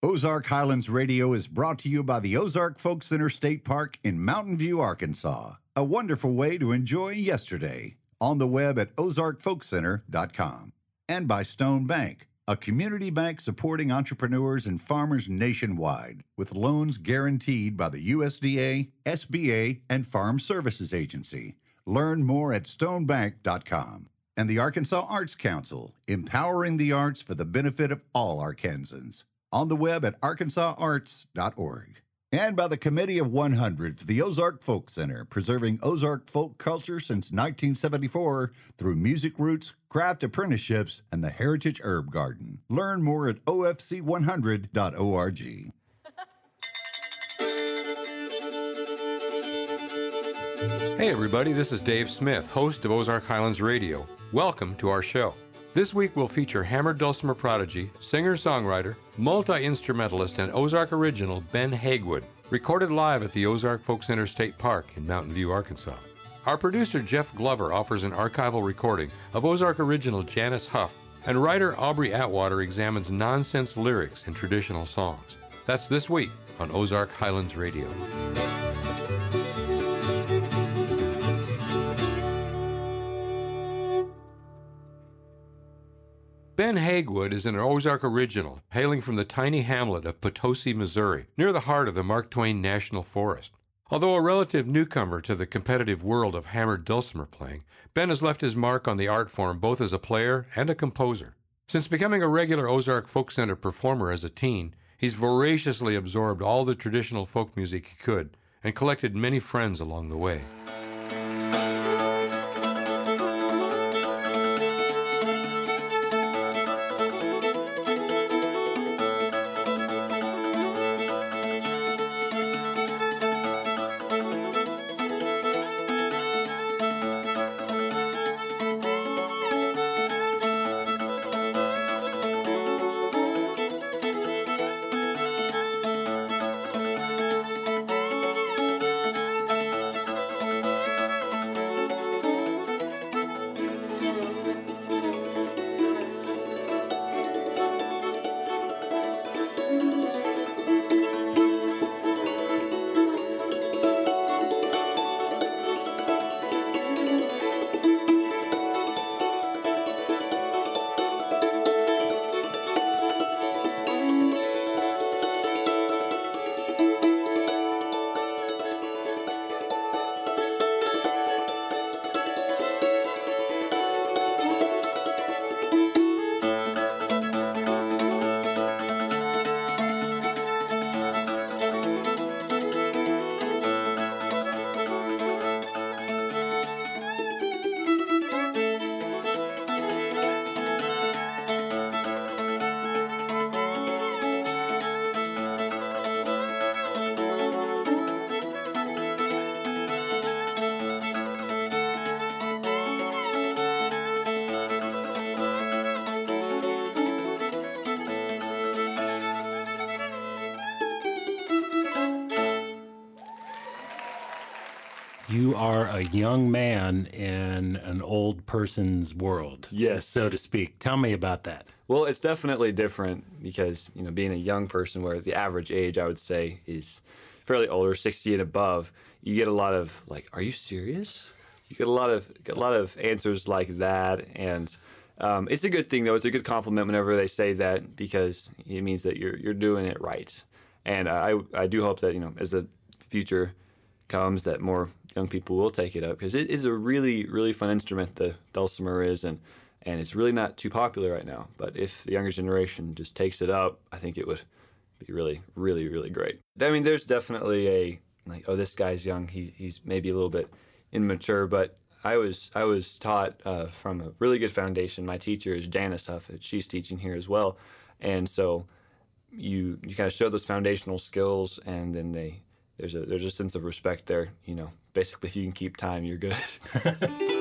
Ozark Highlands Radio is brought to you by the Ozark Folk Center State Park in Mountain View, Arkansas. A wonderful way to enjoy yesterday. On the web at ozarkfolkcenter.com. And by Stone Bank, a community bank supporting entrepreneurs and farmers nationwide with loans guaranteed by the USDA, SBA, and Farm Services Agency. Learn more at stonebank.com. And the Arkansas Arts Council, empowering the arts for the benefit of all Arkansans. On the web at arkansasarts.org. And by the Committee of 100 for the Ozark Folk Center, preserving Ozark folk culture since 1974 through music roots, craft apprenticeships, and the Heritage Herb Garden. Learn more at ofc100.org. Hey, everybody, this is Dave Smith, host of Ozark Highlands Radio. Welcome to our show. This week we'll feature hammered dulcimer prodigy, singer songwriter, multi instrumentalist, and Ozark original Ben Haguewood, recorded live at the Ozark Folk Center State Park in Mountain View, Arkansas. Our producer Jeff Glover offers an archival recording of Ozark original Janice Huff, and writer Aubrey Atwater examines nonsense lyrics in traditional songs. That's this week on Ozark Highlands Radio. Ben Haguewood is an Ozark original, hailing from the tiny hamlet of Potosi, Missouri, near the heart of the Mark Twain National Forest. Although a relative newcomer to the competitive world of hammered dulcimer playing, Ben has left his mark on the art form both as a player and a composer. Since becoming a regular Ozark Folk Center performer as a teen, he's voraciously absorbed all the traditional folk music he could and collected many friends along the way. Young man in an old person's world. Yes. So to speak. Tell me about that. Well, it's definitely different because, you know, being a young person where the average age I would say is fairly older, 60 and above, you get a lot of like, are you serious? You get a lot of get a lot of answers like that and um, it's a good thing though. It's a good compliment whenever they say that because it means that you're you're doing it right. And I I do hope that you know as the future comes that more young people will take it up because it is a really really fun instrument. The dulcimer is and and it's really not too popular right now. But if the younger generation just takes it up, I think it would be really really really great. I mean, there's definitely a like oh this guy's young. He he's maybe a little bit immature, but I was I was taught uh, from a really good foundation. My teacher is Janice Huff. She's teaching here as well, and so you you kind of show those foundational skills, and then they there's a there's a sense of respect there. You know, basically, if you can keep time, you're good.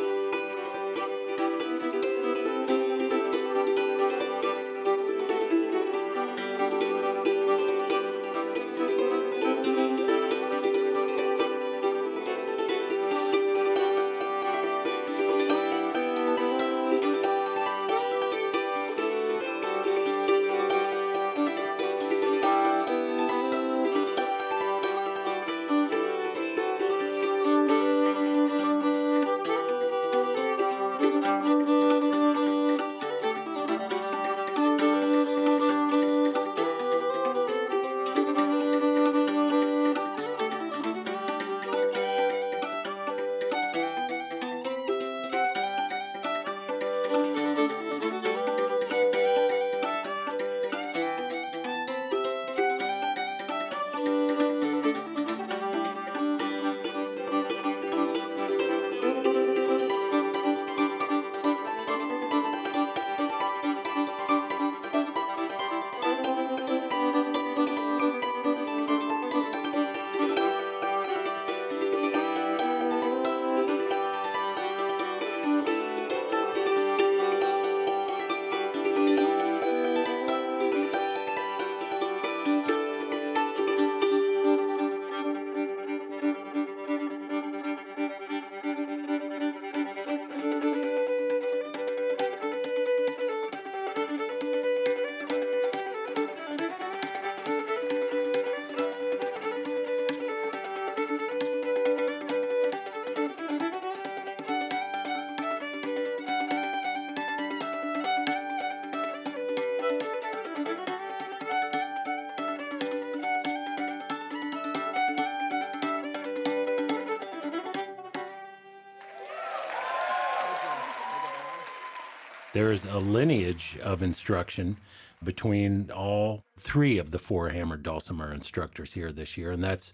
there's a lineage of instruction between all three of the four hammered dulcimer instructors here this year, and that's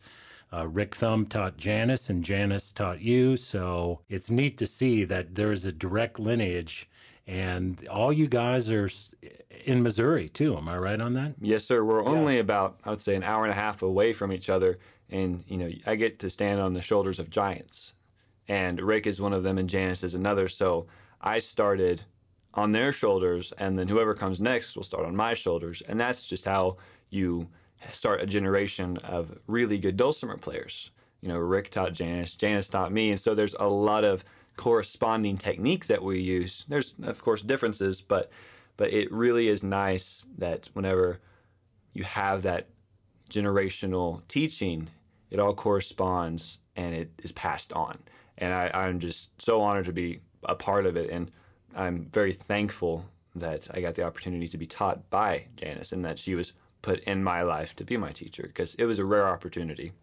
uh, Rick Thum taught Janice, and Janice taught you. So it's neat to see that there's a direct lineage, and all you guys are in Missouri too. Am I right on that? Yes, sir. We're only about, I would say, an hour and a half away from each other, and you know, I get to stand on the shoulders of giants, and Rick is one of them, and Janice is another. So I started on their shoulders, and then whoever comes next will start on my shoulders, and that's just how you start a generation of really good dulcimer players. You know, Rick taught Janice, Janice taught me, and so there's a lot of corresponding technique that we use. There's of course differences, but but it really is nice that whenever you have that generational teaching, it all corresponds and it is passed on. And I, I'm just so honored to be a part of it, and I'm very thankful that I got the opportunity to be taught by Janice and that she was put in my life to be my teacher because it was a rare opportunity.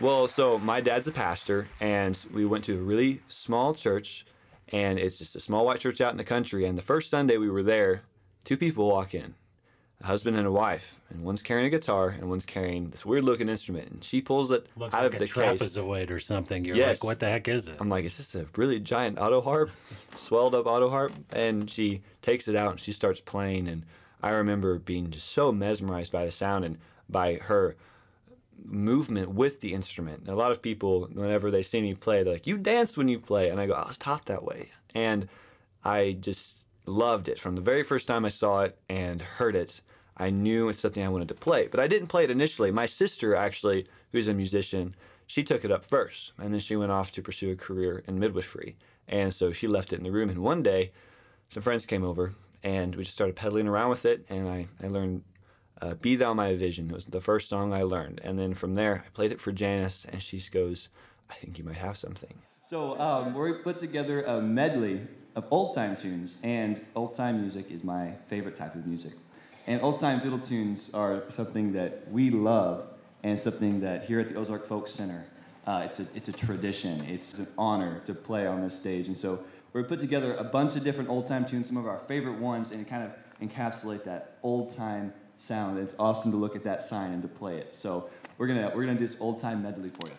Well, so my dad's a pastor, and we went to a really small church, and it's just a small white church out in the country. And the first Sunday we were there, two people walk in, a husband and a wife, and one's carrying a guitar and one's carrying this weird looking instrument. And she pulls it Looks out like of the case. trapezoid or something. You're Yes. like, what the heck is it? I'm like, is this a really giant auto harp, swelled up auto harp? And she takes it out and she starts playing. And I remember being just so mesmerized by the sound and by her movement with the instrument. And a lot of people, whenever they see me play, they're like, "You dance when you play," and I go, "I was taught that way," and I just loved it from the very first time I saw it and heard it. I knew it's something I wanted to play, but I didn't play it initially. My sister, actually, who's a musician, she took it up first, and then she went off to pursue a career in midwifery. And so she left it in the room. And one day, some friends came over, and we just started pedaling around with it. And I, I learned uh, "Be Thou My Vision." It was the first song I learned, and then from there, I played it for Janice, and she goes, "I think you might have something." So um, we put together a medley of old time tunes, and old time music is my favorite type of music. And old time fiddle tunes are something that we love, and something that here at the Ozark Folk Center, uh, it's a it's a tradition. It's an honor to play on this stage, and so we put together a bunch of different old time tunes, some of our favorite ones, and kind of encapsulate that old time sound. It's awesome to look at that sign and to play it. So we're gonna we're gonna do this old time medley for you.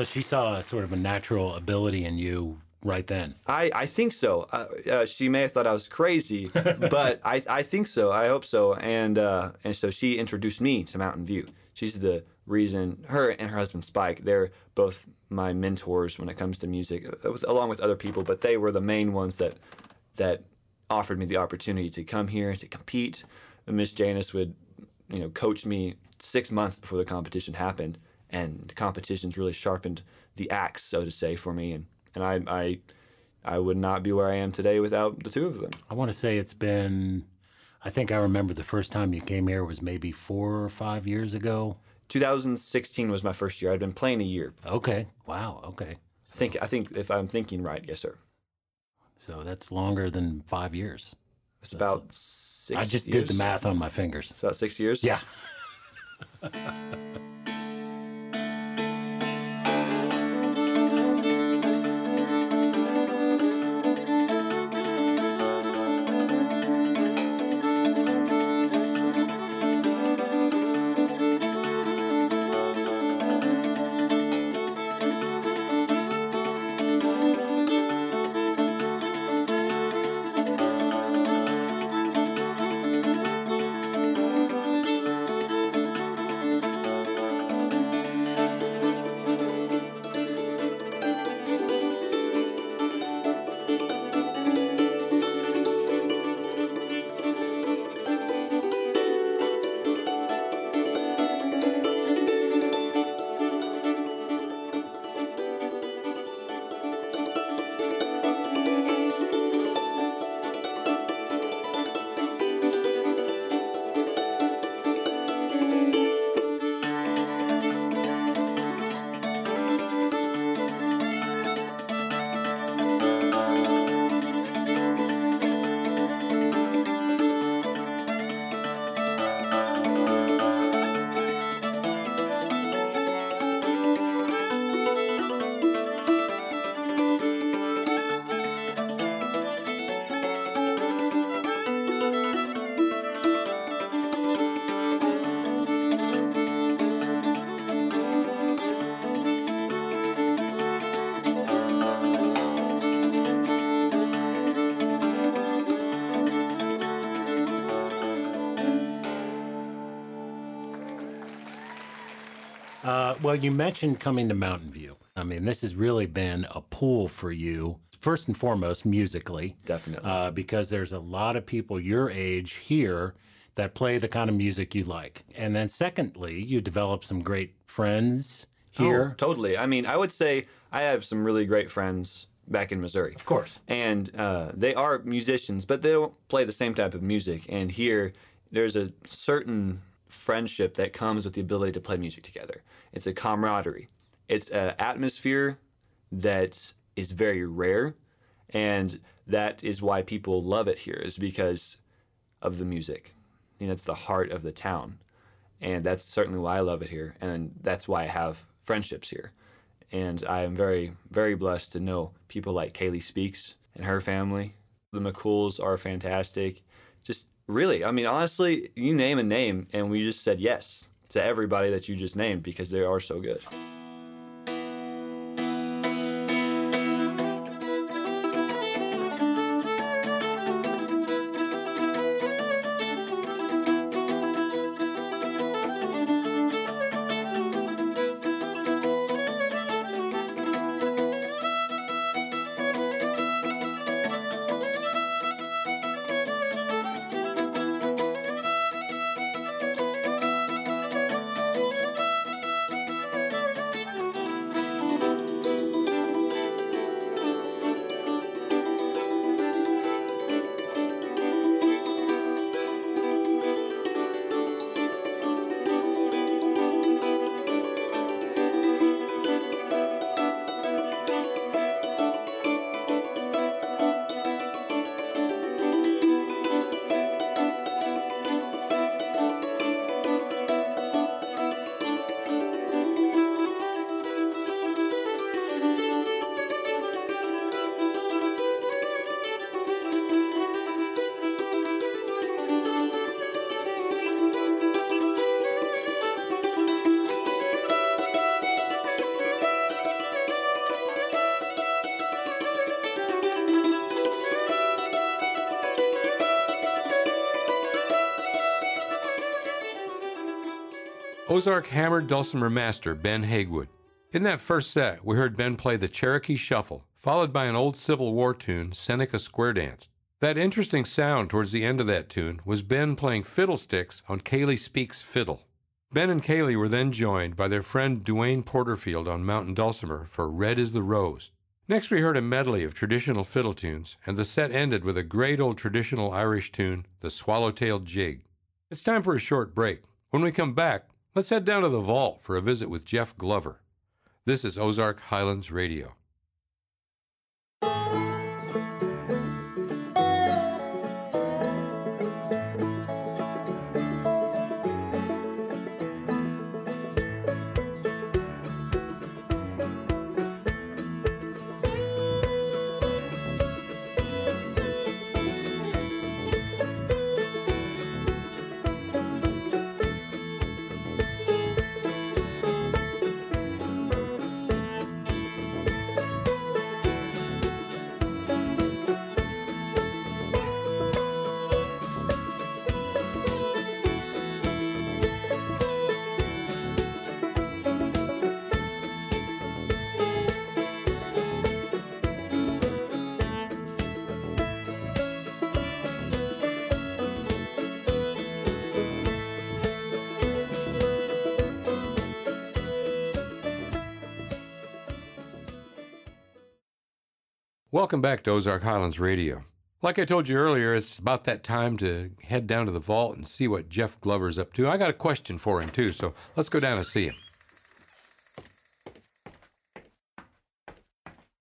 So she saw a sort of a natural ability in you right then. I, I think so. Uh, uh, she may have thought I was crazy, but I, I think so. I hope so. And uh, and so she introduced me to Mountain View. She's the reason. Her and her husband Spike. They're both my mentors when it comes to music, uh, along with other people. But they were the main ones that that offered me the opportunity to come here to compete. Miss Janice would, you know, coach me six months before the competition happened, and competitions really sharpened the axe, so to say, for me. And and I I I would not be where I am today without the two of them. I want to say it's been, I think I remember the first time you came here was maybe four or five years ago. 2016 was my first year. I'd been playing a year. Okay. Wow. Okay. I think I think if I'm thinking right, yes, sir. So that's longer than five years. It's about six. I just years. did the math on my fingers. It's about six years. Yeah. well, you mentioned coming to Mountain View. I mean, this has really been a pool for you, first and foremost, musically. Definitely. Uh, because there's a lot of people your age here that play the kind of music you like. And then, secondly, you develop some great friends here. Oh, totally. I mean, I would say I have some really great friends back in Missouri. Of course. And uh, they are musicians, but they don't play the same type of music. And here, there's a certain friendship that comes with the ability to play music together. It's a camaraderie. It's an atmosphere that is very rare, and that is why people love it here. Is because of the music. You know, it's the heart of the town, and that's certainly why I love it here, and that's why I have friendships here. And I am very, very blessed to know people like Kailee Spickes and her family. The McCools are fantastic. Just really, I mean, honestly, you name a name, and we just said yes to everybody that you just named because they are so good. Ozark hammered dulcimer master Ben Haguewood. In that first set, we heard Ben play the Cherokee Shuffle, followed by an old Civil War tune, Seneca Square Dance. That interesting sound towards the end of that tune was Ben playing fiddlesticks on Kailee Spickes fiddle. Ben and Kailee were then joined by their friend Duane Porterfield on mountain dulcimer for Red is the Rose. Next, we heard a medley of traditional fiddle tunes, and the set ended with a great old traditional Irish tune, the Swallowtail Jig. It's time for a short break. When we come back, let's head down to the vault for a visit with Jeff Glover. This is Ozark Highlands Radio. Welcome back to Ozark Highlands Radio. Like I told you earlier, it's about that time to head down to the vault and see what Jeff Glover's up to. I got a question for him, too, so let's go down and see him.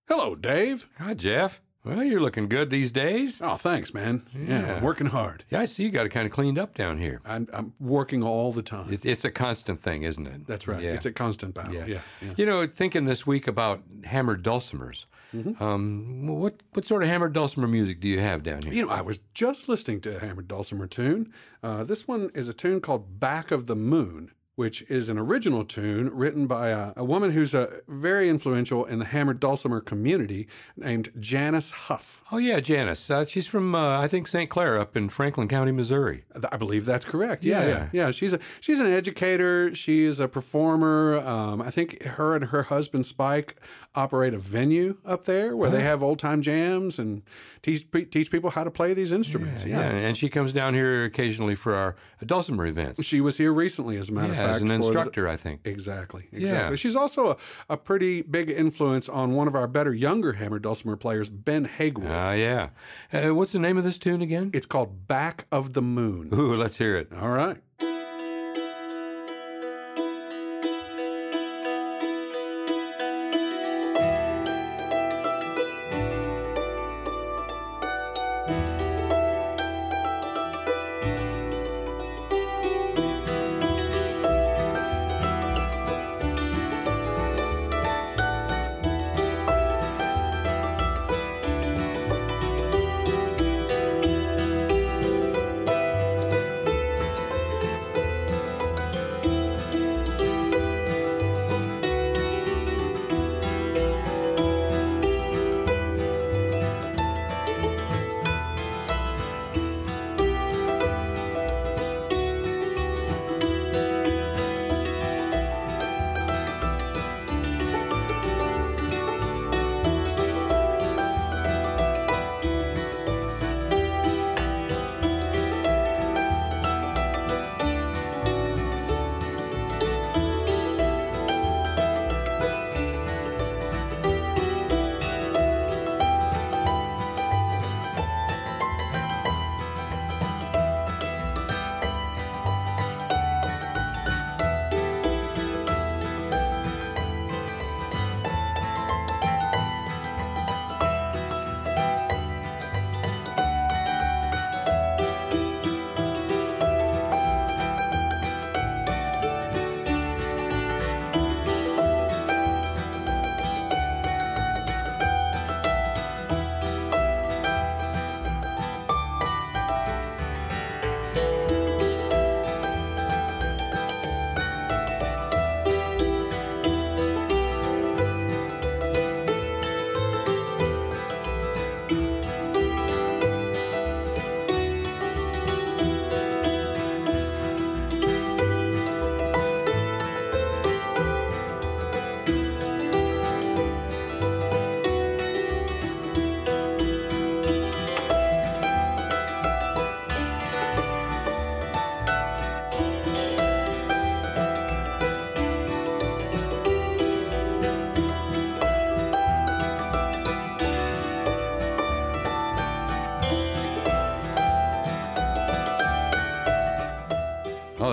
Hello, Dave. Hi, Jeff. Well, you're looking good these days. Oh, thanks, man. Yeah, Yeah. I'm working hard. Yeah, I see you got it kind of cleaned up down here. I'm, I'm working all the time. It, it's a constant thing, isn't it? That's right. Yeah. It's a constant battle. Yeah. Yeah. yeah, You know, thinking this week about hammered dulcimers. Mm-hmm. Um, what what sort of hammered dulcimer music do you have down here? You know, I was just listening to a Hammered Dulcimer tune. Uh, this one is a tune called Back of the Moon, which is an original tune written by a, a woman who's uh, very influential in the Hammered Dulcimer community named Janice Huff. Oh yeah, Janice. Uh, she's from uh, I think St. Clair up in Franklin County, Missouri. I believe that's correct. Yeah, Yeah. yeah, yeah. She's a she's an educator. She is a performer. Um, I think her and her husband Spike operate a venue up there where they have old time jams and teach teach people how to play these instruments. Yeah, Yeah. and she comes down here occasionally for our dulcimer events. She was here recently, as a matter Yeah, of fact, as an for the- instructor, I think. Exactly, Yeah. exactly. She's also a, a pretty big influence on one of our better younger hammer dulcimer players, Ben Haguewood. Ah, yeah. Uh, what's the name of this tune again? it's called Back of the Moon. Ooh, let's hear it. All right.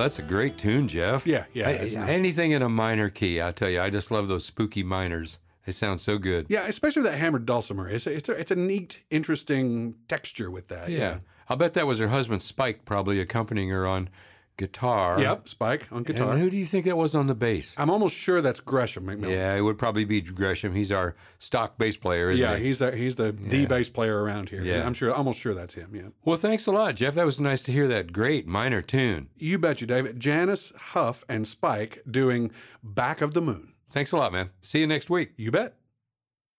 That's a great tune, Jeff. Yeah, yeah, I- anything in a minor key, I tell you, I just love those spooky minors. They sound so good. Yeah, especially that hammered dulcimer. It's a, it's a, it's a neat, interesting texture with that. Yeah. I'll bet that was her husband Spike probably accompanying her on guitar. Yep, Spike on guitar. And who do you think that was on the bass? I'm almost sure that's Gresham McMillan. Yeah, it would probably be Gresham. He's our stock bass player, isn't he? Yeah, he? he's the he's the the bass player around here. Yeah. I'm sure almost sure that's him. Yeah. Well, thanks a lot, Jeff. That was nice to hear that great minor tune. You bet you, David. Janice, Huff, and Spike doing Back of the Moon. Thanks a lot, man. See you next week. You bet.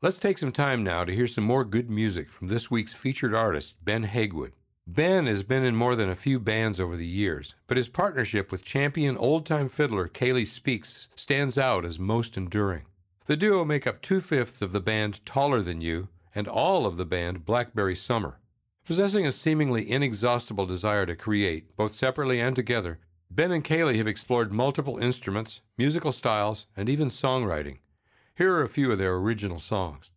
Let's take some time now to hear some more good music from this week's featured artist, Ben Haguewood. Ben has been in more than a few bands over the years, but his partnership with champion old time fiddler Kailee Spickes stands out as most enduring. The duo make up two fifths of the band Taller Than You and all of the band Blackberry Summer. Possessing a seemingly inexhaustible desire to create, both separately and together, Ben and Kailee have explored multiple instruments, musical styles, and even songwriting. Here are a few of their original songs.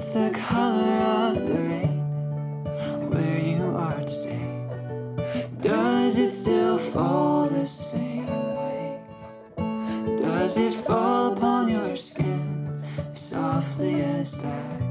What's the color of the rain where you are today? Does it still fall the same way? Does it fall upon your skin softly as back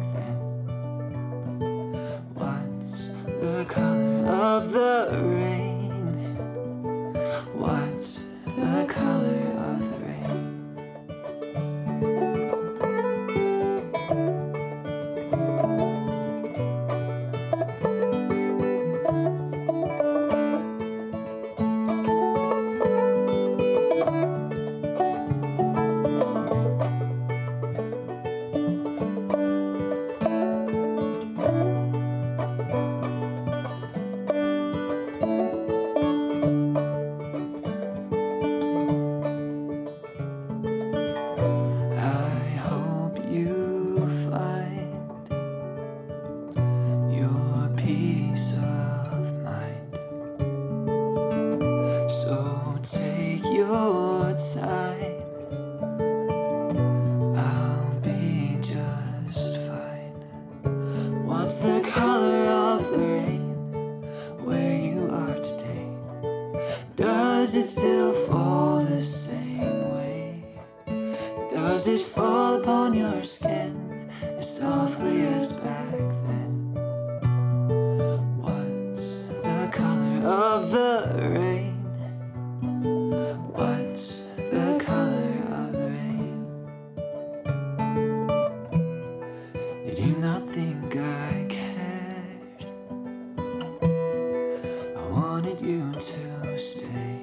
wanted you to stay.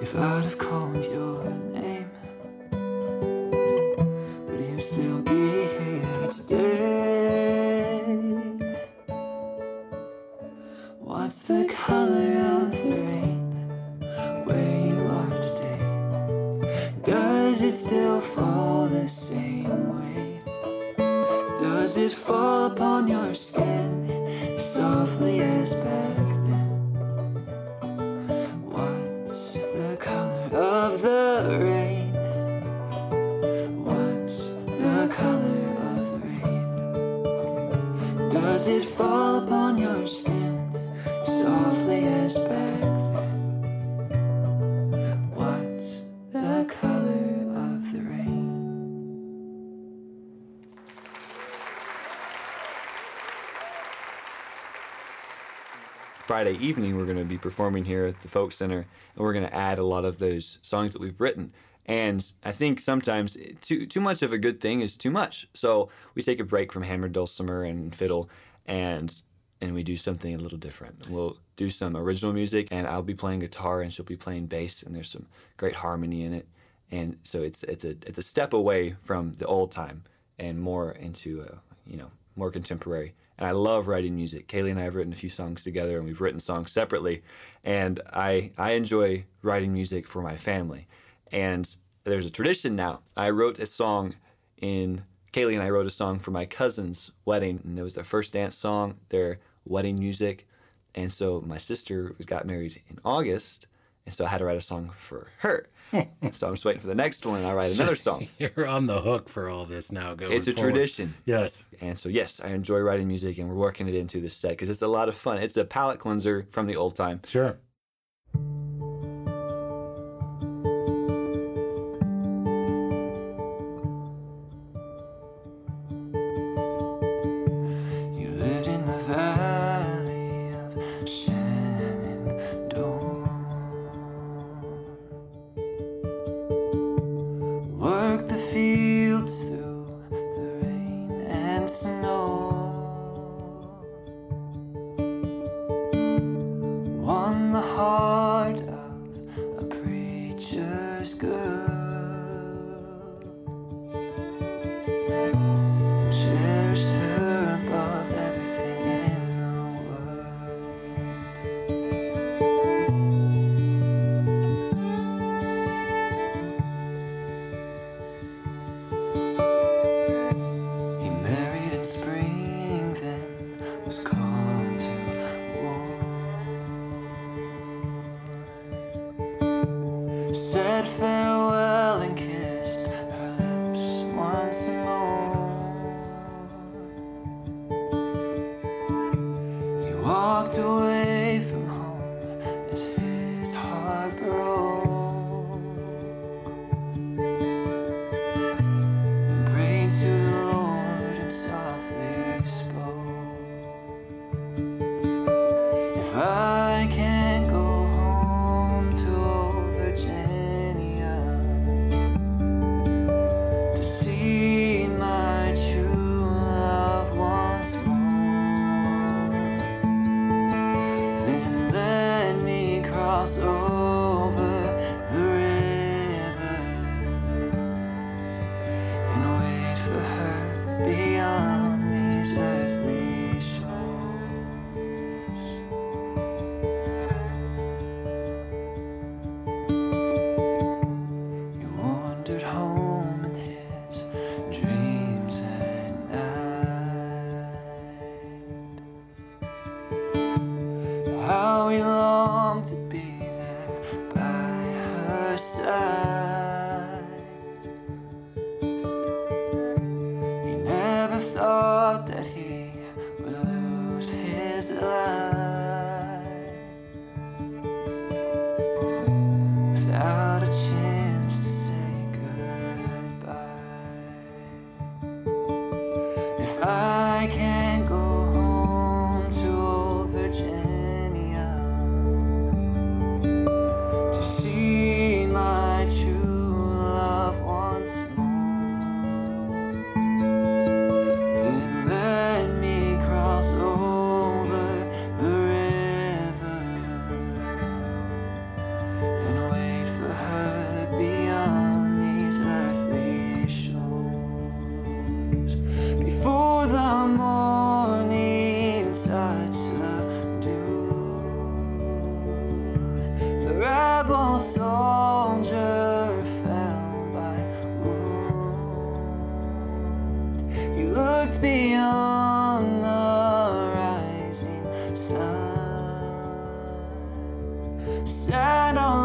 If I'd have called your name, Friday evening, we're going to be performing here at the Folk Center, and we're going to add a lot of those songs that we've written. And I think sometimes eh, too too much of a good thing is too much. So we take a break from hammered dulcimer and fiddle, and and we do something a little different. We'll do some original music, and I'll be playing guitar, and she'll be playing bass, and there's some great harmony in it. And so it's it's a it's a step away from the old time and more into a, you know more contemporary. And I love writing music. Kailee and I have written a few songs together, and we've written songs separately. And I I enjoy writing music for my family. And there's a tradition now. I wrote a song in Kailee and I wrote a song for my cousin's wedding, and it was their first dance song, their wedding music. And so my sister was got married in August, and so I had to write a song for her. so I'm just waiting for the next one, and I write another song. You're on the hook for all this now. Going It's a forward. tradition. Yes. And so, yes, I enjoy writing music, and we're working it into this set because it's a lot of fun. It's a palate cleanser from the old time. Sure. Said, Oh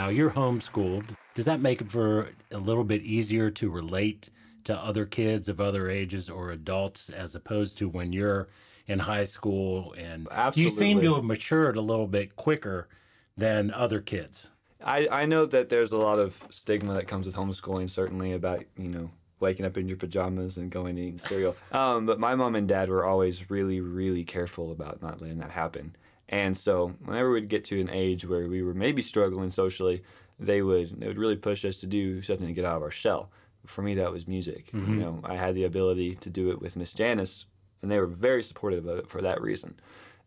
now you're homeschooled. Does that make it for a little bit easier to relate to other kids of other ages or adults as opposed to when you're in high school and you seem to have matured a little bit quicker than other kids. I, I know that there's a lot of stigma that comes with homeschooling, certainly about, you know, waking up in your pajamas and going and eating cereal. Um, but my mom and dad were always really, really careful about not letting that happen. And so whenever we'd get to an age where we were maybe struggling socially, they would they would really push us to do something to get out of our shell. For me, that was music. You mm-hmm. know, I had the ability to do it with Miss Janice, and they were very supportive of it for that reason.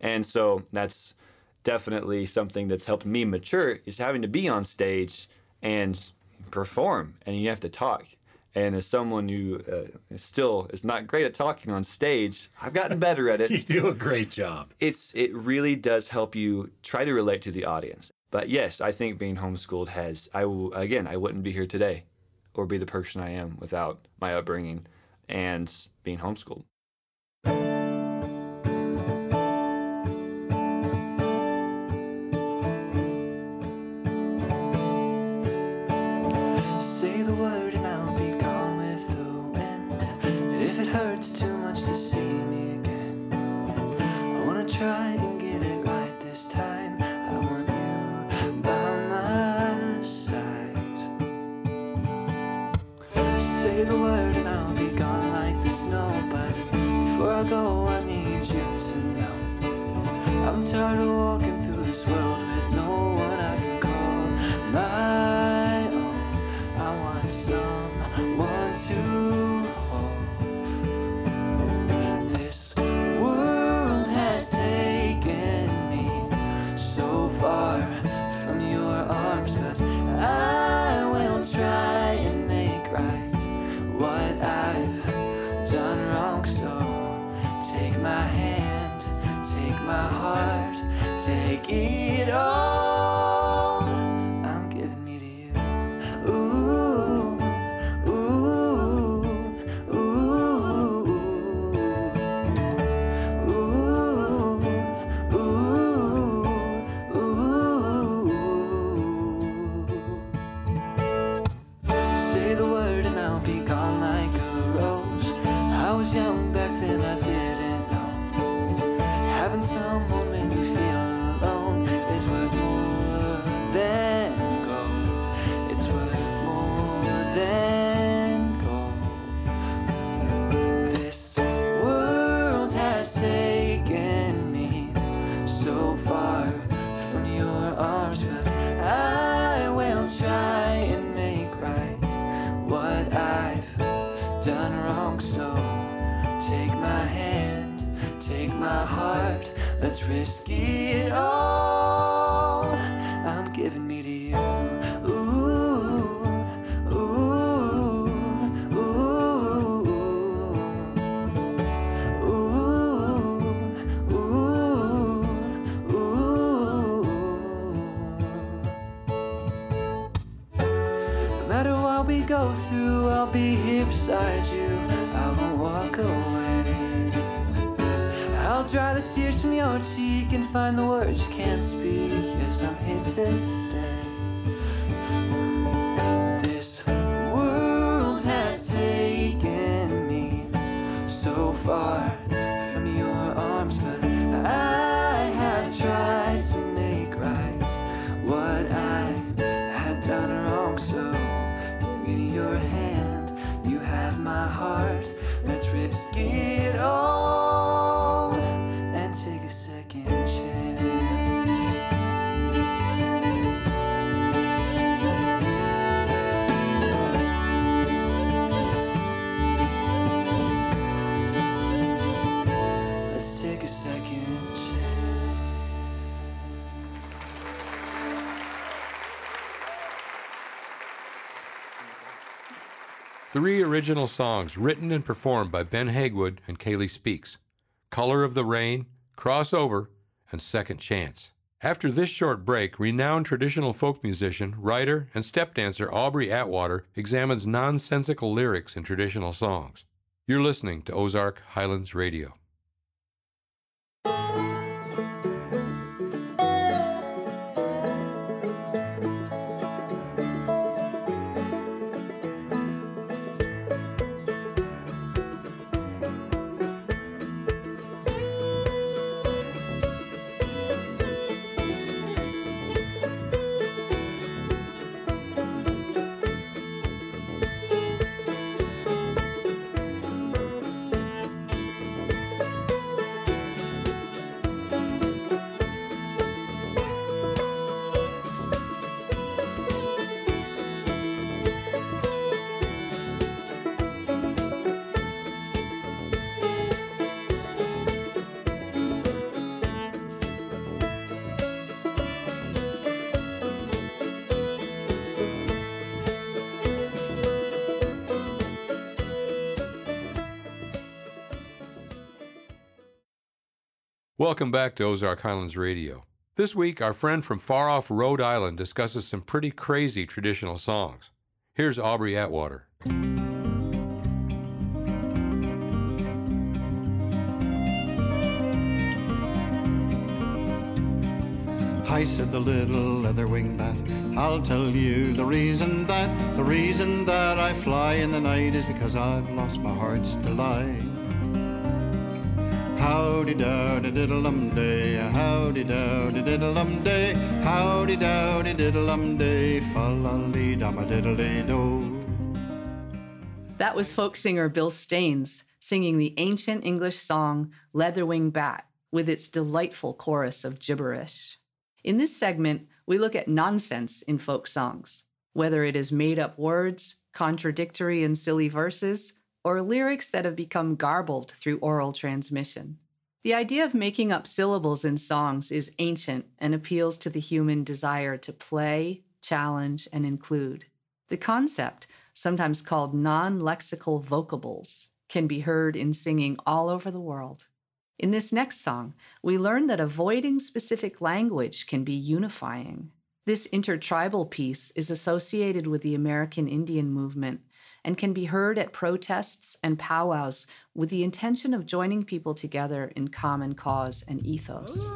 And so that's definitely something that's helped me mature is having to be on stage and perform, and you have to talk. And as someone who uh, is still is not great at talking on stage, I've gotten better at it. You do a great job. It's it really does help you try to relate to the audience. But yes, I think being homeschooled has I will again I wouldn't be here today, or be the person I am without my upbringing and being homeschooled. Three original songs written and performed by Ben Haguewood and Kailee Spickes Color of the Rain, Crossover, and Second Chance. After this short break, renowned traditional folk musician, writer, and step dancer Aubrey Atwater examines nonsensical lyrics in traditional songs. You're listening to Ozark Highlands Radio. Welcome back to Ozark Highlands Radio. This week, our friend from far off Rhode Island discusses some pretty crazy traditional songs. Here's Aubrey Atwater. Hi, said the little leather wing bat. I'll tell you the reason that, the reason that I fly in the night is because I've lost my heart's delight. Howdy dowdy diddle um day, howdy dowdy diddle um day, howdy dowdy diddle um day, fa la lee do. That was folk singer Bill Staines singing the ancient English song Leatherwing Bat with its delightful chorus of gibberish. In this segment, we look at nonsense in folk songs, whether it is made up words, contradictory and silly verses, or lyrics that have become garbled through oral transmission. The idea of making up syllables in songs is ancient and appeals to the human desire to play, challenge, and include. The concept, sometimes called non lexical vocables, can be heard in singing all over the world. In this next song, we learn that avoiding specific language can be unifying. This intertribal piece is associated with the American Indian movement and can be heard at protests and powwows with the intention of joining people together in common cause and ethos.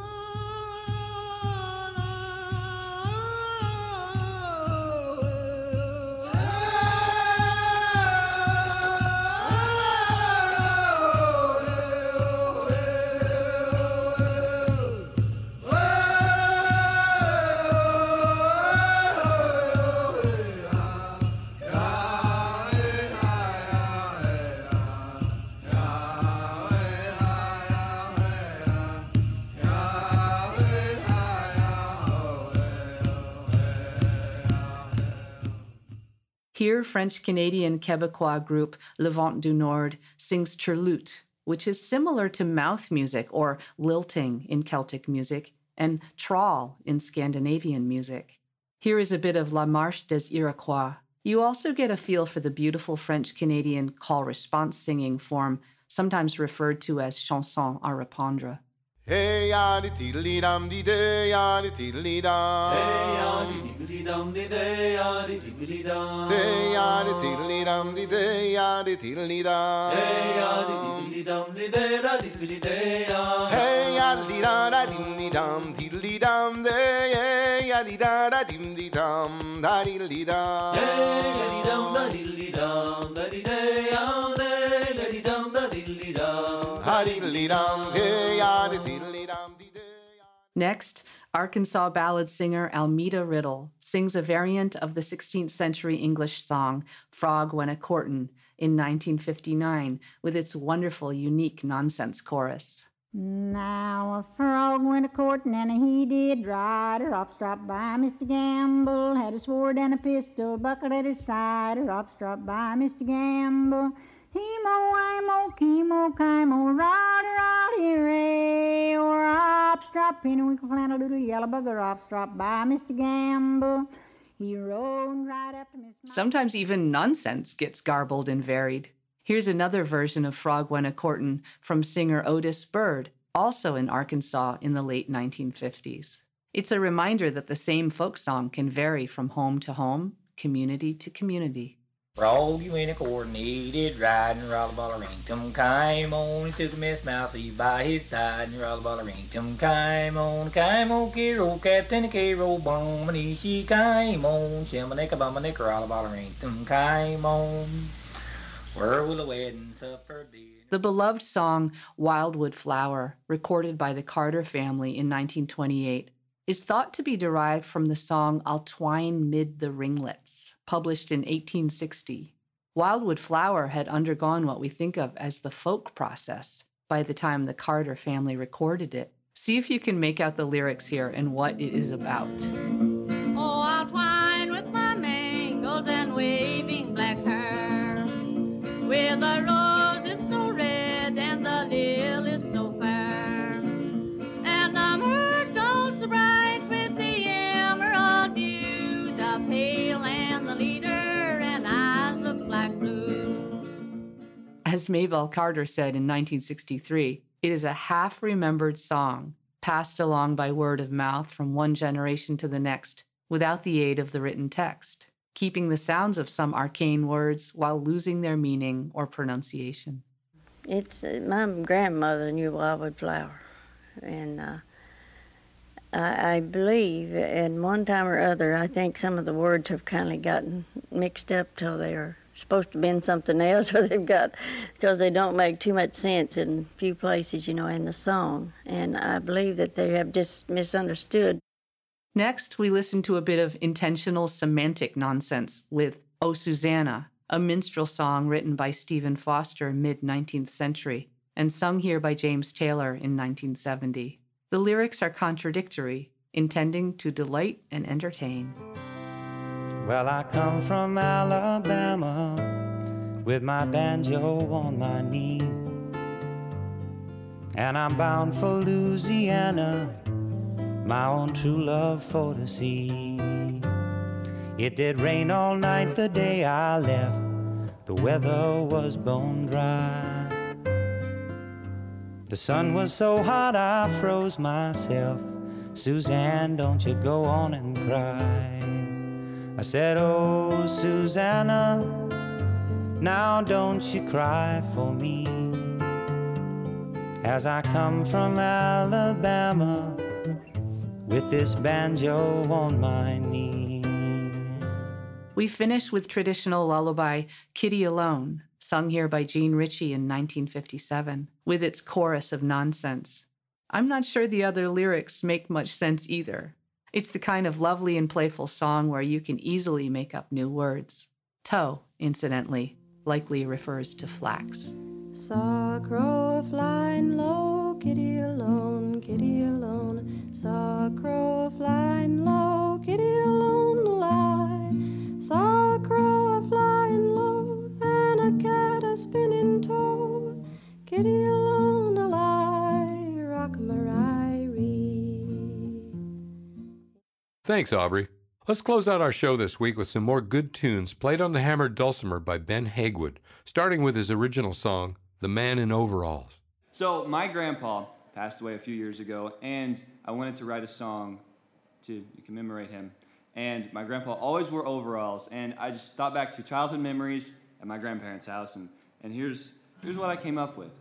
Here, French Canadian Quebecois group Le Vent du Nord sings Turlute, which is similar to mouth music or lilting in Celtic music and trall in Scandinavian music. Here is a bit of La Marche des Iroquois. You also get a feel for the beautiful French Canadian call response singing form, sometimes referred to as chanson à répondre. Hey ya di tiddly dum di day ya di tiddly dum. Hey ya di diddly dum di day ya di diddly dum. Day ya di tiddly dum di day ya di tiddly dum. Hey ya di diddly dum di day da diddly day ya. Hey ya di da da dim di dum tiddly dum day hey ya di da da dim di dum da diddly dum. Hey ya di dum da diddly dum da di day ya day Next, Arkansas ballad singer Almeda Riddle sings a variant of the 16th century English song Frog Went a Courtin' in 1959 with its wonderful, unique nonsense chorus. Now a frog went a courting and he did ride. Her up dropped by Mr. Gamble, had a sword and a pistol buckled at his side. Her up dropped by Mr. Gamble. Hemo, imo, chemo, chimo, rowdy, rowdy, ray. Or up strop, flannel, doodle, yellow bugger, up by Mr. Gamble. He rode right up to Miss. Sometimes even nonsense gets garbled and varied. Here's another version of Frog Went a Courtin' from singer Otis Bird, also in Arkansas in the late 1950s. It's a reminder that the same folk song can vary from home to home, community to community. Frog, you ain't a coordinated riding rollaball ring tum came on took a Miss Mousy by his side and rollaball ring tum came on came on Kiro Captain Kiro boom and she came on. Shimanika bumanika rollaball ring tum came on. Where will the wedding supper be? The beloved song Wildwood Flower, recorded by the Carter family in 1928, is thought to be derived from the song I'll Twine Mid the Ringlets, published in 1860. Wildwood Flower had undergone what we think of as the folk process by the time the Carter family recorded it. See if you can make out the lyrics here and what it is about. As Carter said in 1963, It is a half remembered song passed along by word of mouth from one generation to the next without the aid of the written text, keeping the sounds of some arcane words while losing their meaning or pronunciation. It's uh, my grandmother knew wildwood flower, and uh, I, I believe at one time or other, I think some of the words have kind of gotten mixed up till they are supposed to been something else, or they've got because they don't make too much sense in few places, you know, in the song. And I believe that they have just misunderstood. Next, we listen to a bit of intentional semantic nonsense with O Susanna, a minstrel song written by Stephen Foster mid 19th century and sung here by James Taylor in 1970. The lyrics are contradictory, intending to delight and entertain. Well, I come from Alabama with my banjo on my knee. And I'm bound for Louisiana, my own true love for to see. It did rain all night the day I left, the weather was bone dry. The sun was so hot I froze myself. Suzanne, don't you go on and cry. I said, Oh, Susanna, now don't you cry for me. As I come from Alabama with this banjo on my knee. We finish with traditional lullaby Kitty Alone, sung here by Jean Ritchie in 1957, with its chorus of nonsense. I'm not sure the other lyrics make much sense either. It's the kind of lovely and playful song where you can easily make up new words. Tow, incidentally, likely refers to flax. Saw a crow flying low, kitty alone, kitty alone. Saw a crow flying low, kitty alone lie. Saw a crow flying low, and a cat a spinning tow. Kitty alone lie, Thanks, Aubrey. Let's close out our show this week with some more good tunes played on the hammered dulcimer by Ben Haguewood, starting with his original song, The Man in Overalls. So my grandpa passed away a few years ago, and I wanted to write a song to commemorate him. And my grandpa always wore overalls, and I just thought back to childhood memories at my grandparents' house, and, and here's, here's what I came up with.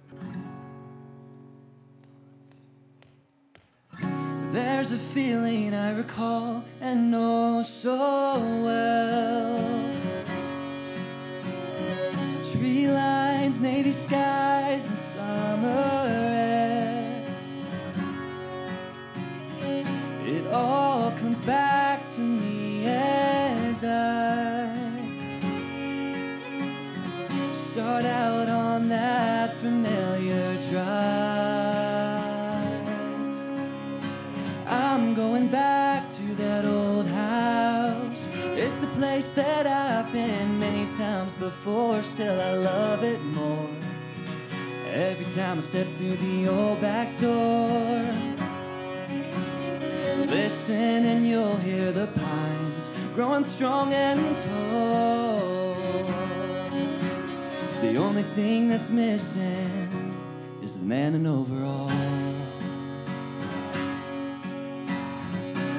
There's a feeling I recall and know so well. Tree lines, navy skies, and summer air. It all comes back to me as I before, still I love it more. Every time I step through the old back door. Listen and you'll hear the pines growing strong and tall. The only thing that's missing is the man in overalls.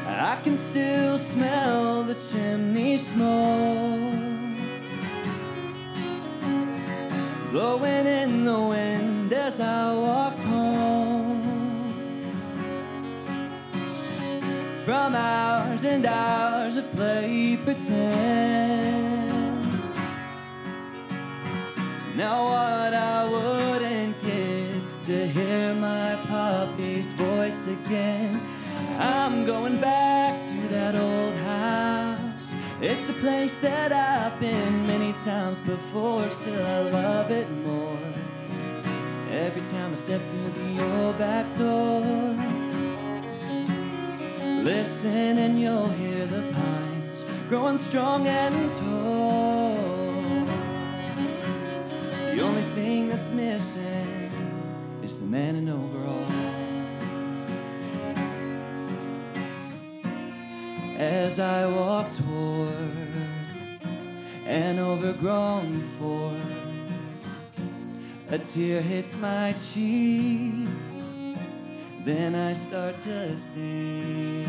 I can still smell the chimney smoke blowing in the wind as I walked home from hours and hours of play pretend. Now what I wouldn't give to hear my puppy's voice again. I'm going back to that old house. It's a place that I've been times before, still I love it more. Every time I step through the old back door. Listen and you'll hear the pines growing strong and tall. The only thing that's missing is the man in overalls. as I walk toward an overgrown fort. a tear hits my cheek. Then I start to think.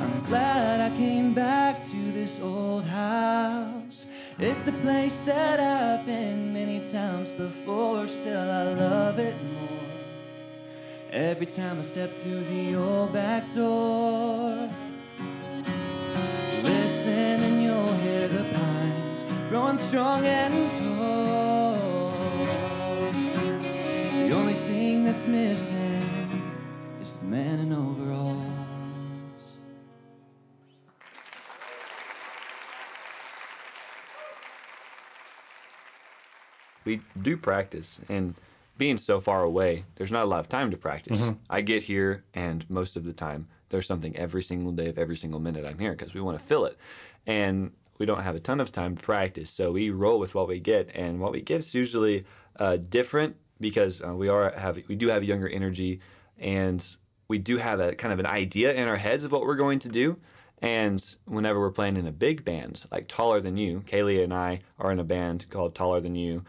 I'm glad I came back to this old house. It's a place that I've been many times before, still I love it more. Every time I step through the old back door. Listen and you'll hear the pines growing strong and tall. The only thing that's missing is the man in overalls. we do practice and being so far away there's not a lot of time to practice Mhm. i get here and most of the time there's something every single day of every single minute i'm here because we want to fill it. And we don't have a ton of time to practice so we roll with what we get. And what we get is usually uh, different because uh, we are have we do have younger energy and we do have a kind of an idea in our heads of what we're going to do. And whenever we're playing in a big band, like Taller Than You, Kailee and I are in a band called Taller Than You,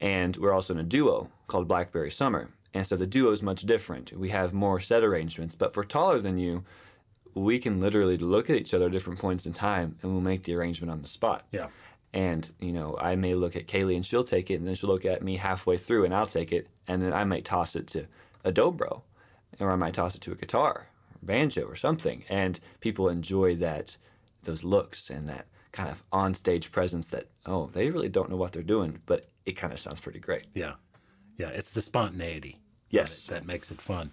and we're also in a duo called Blackberry Summer. And so the duo is much different. We have more set arrangements, but for Taller Than You, we can literally look at each other at different points in time and we'll make the arrangement on the spot. Yeah. And, you know, I may look at Kailee and she'll take it, and then she'll look at me halfway through and I'll take it, and then I might toss it to a dobro, or I might toss it to a guitar, or banjo, or something. And people enjoy that, those looks and that kind of on-stage presence that, oh, they really don't know what they're doing, but it kind of sounds pretty great. Yeah. Yeah. It's the spontaneity. Yes. That, that makes it fun.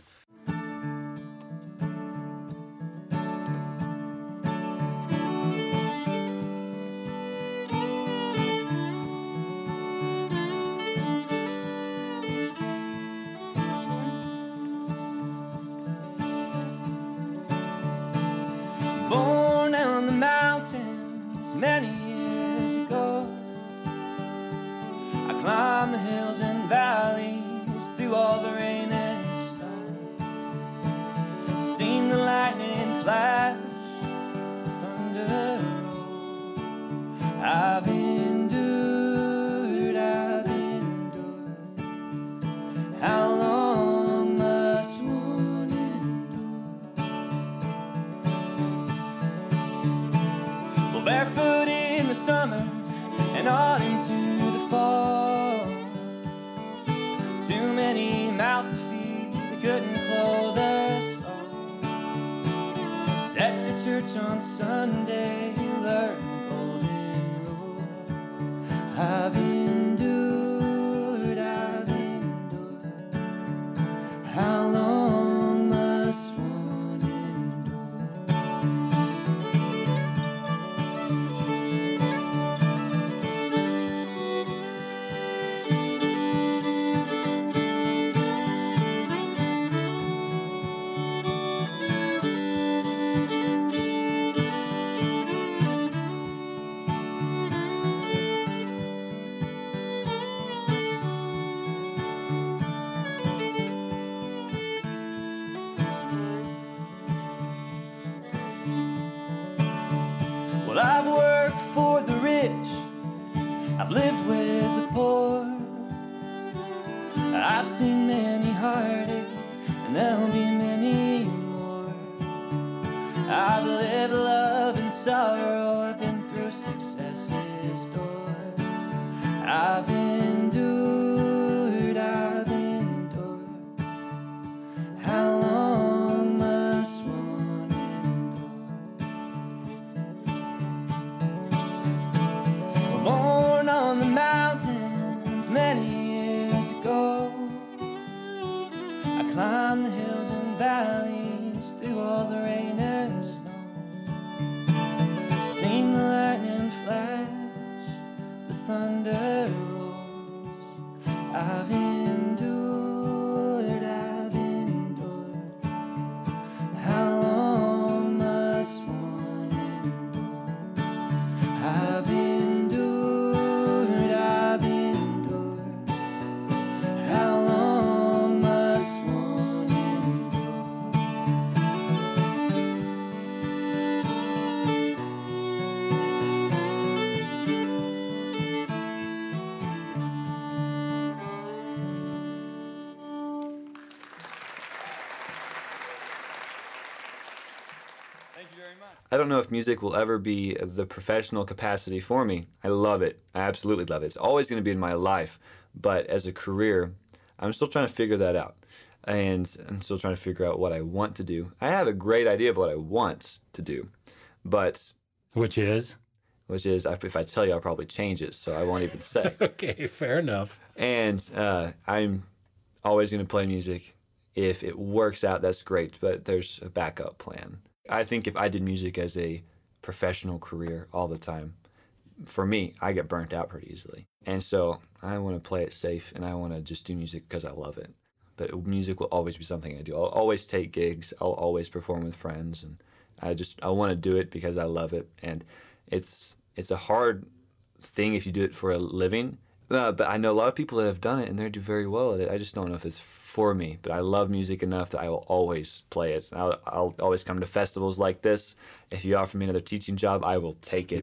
I've lived with don't know if music will ever be the professional capacity for me. I love it. I absolutely love it. It's always going to be in my life. But as a career, I'm still trying to figure that out. And I'm still trying to figure out what I want to do. I have a great idea of what I want to do, but. Which is? Which is, if I tell you, I'll probably change it, so I won't even say. okay, fair enough. And uh, I'm always going to play music. If it works out, that's great, but there's a backup plan. I think if I did music as a professional career all the time, for me, I get burnt out pretty easily. And so I want to play it safe and I want to just do music because I love it. But music will always be something I do. I'll always take gigs. I'll always perform with friends, and I just I want to do it because I love it. And it's it's a hard thing if you do it for a living. Uh, but I know a lot of people that have done it and they do very well at it. I just don't know if it's for me. But I love music enough that I will always play it. I'll, I'll always come to festivals like this. If you offer me another teaching job, I will take it.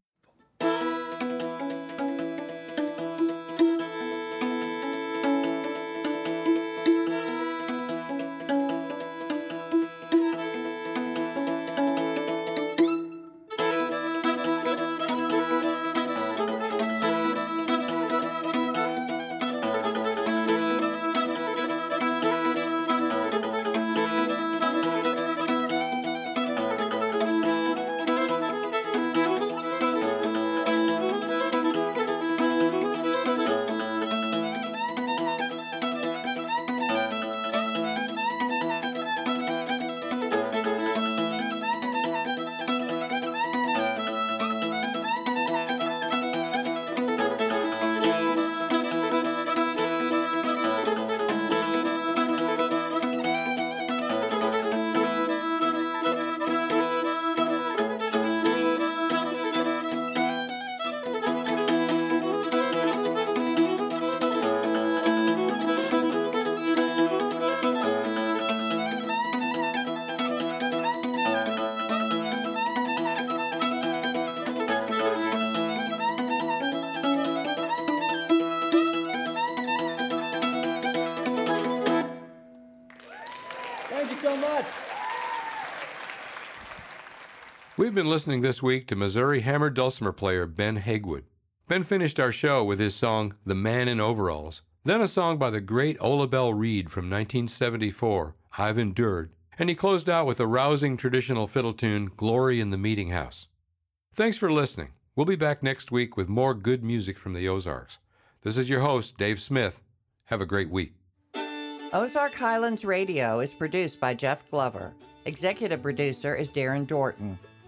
We've been listening this week to Missouri hammer dulcimer player Ben Haguewood. Ben finished our show with his song The Man in Overalls, then a song by the great Ola Belle Reed from 1974, I've Endured, and he closed out with a rousing traditional fiddle tune, Glory in the Meeting House. Thanks for listening. We'll be back next week with more good music from the Ozarks. This is your host, Dave Smith. Have a great week. Ozark Highlands Radio is produced by Jeff Glover. Executive producer is Darren Dorton.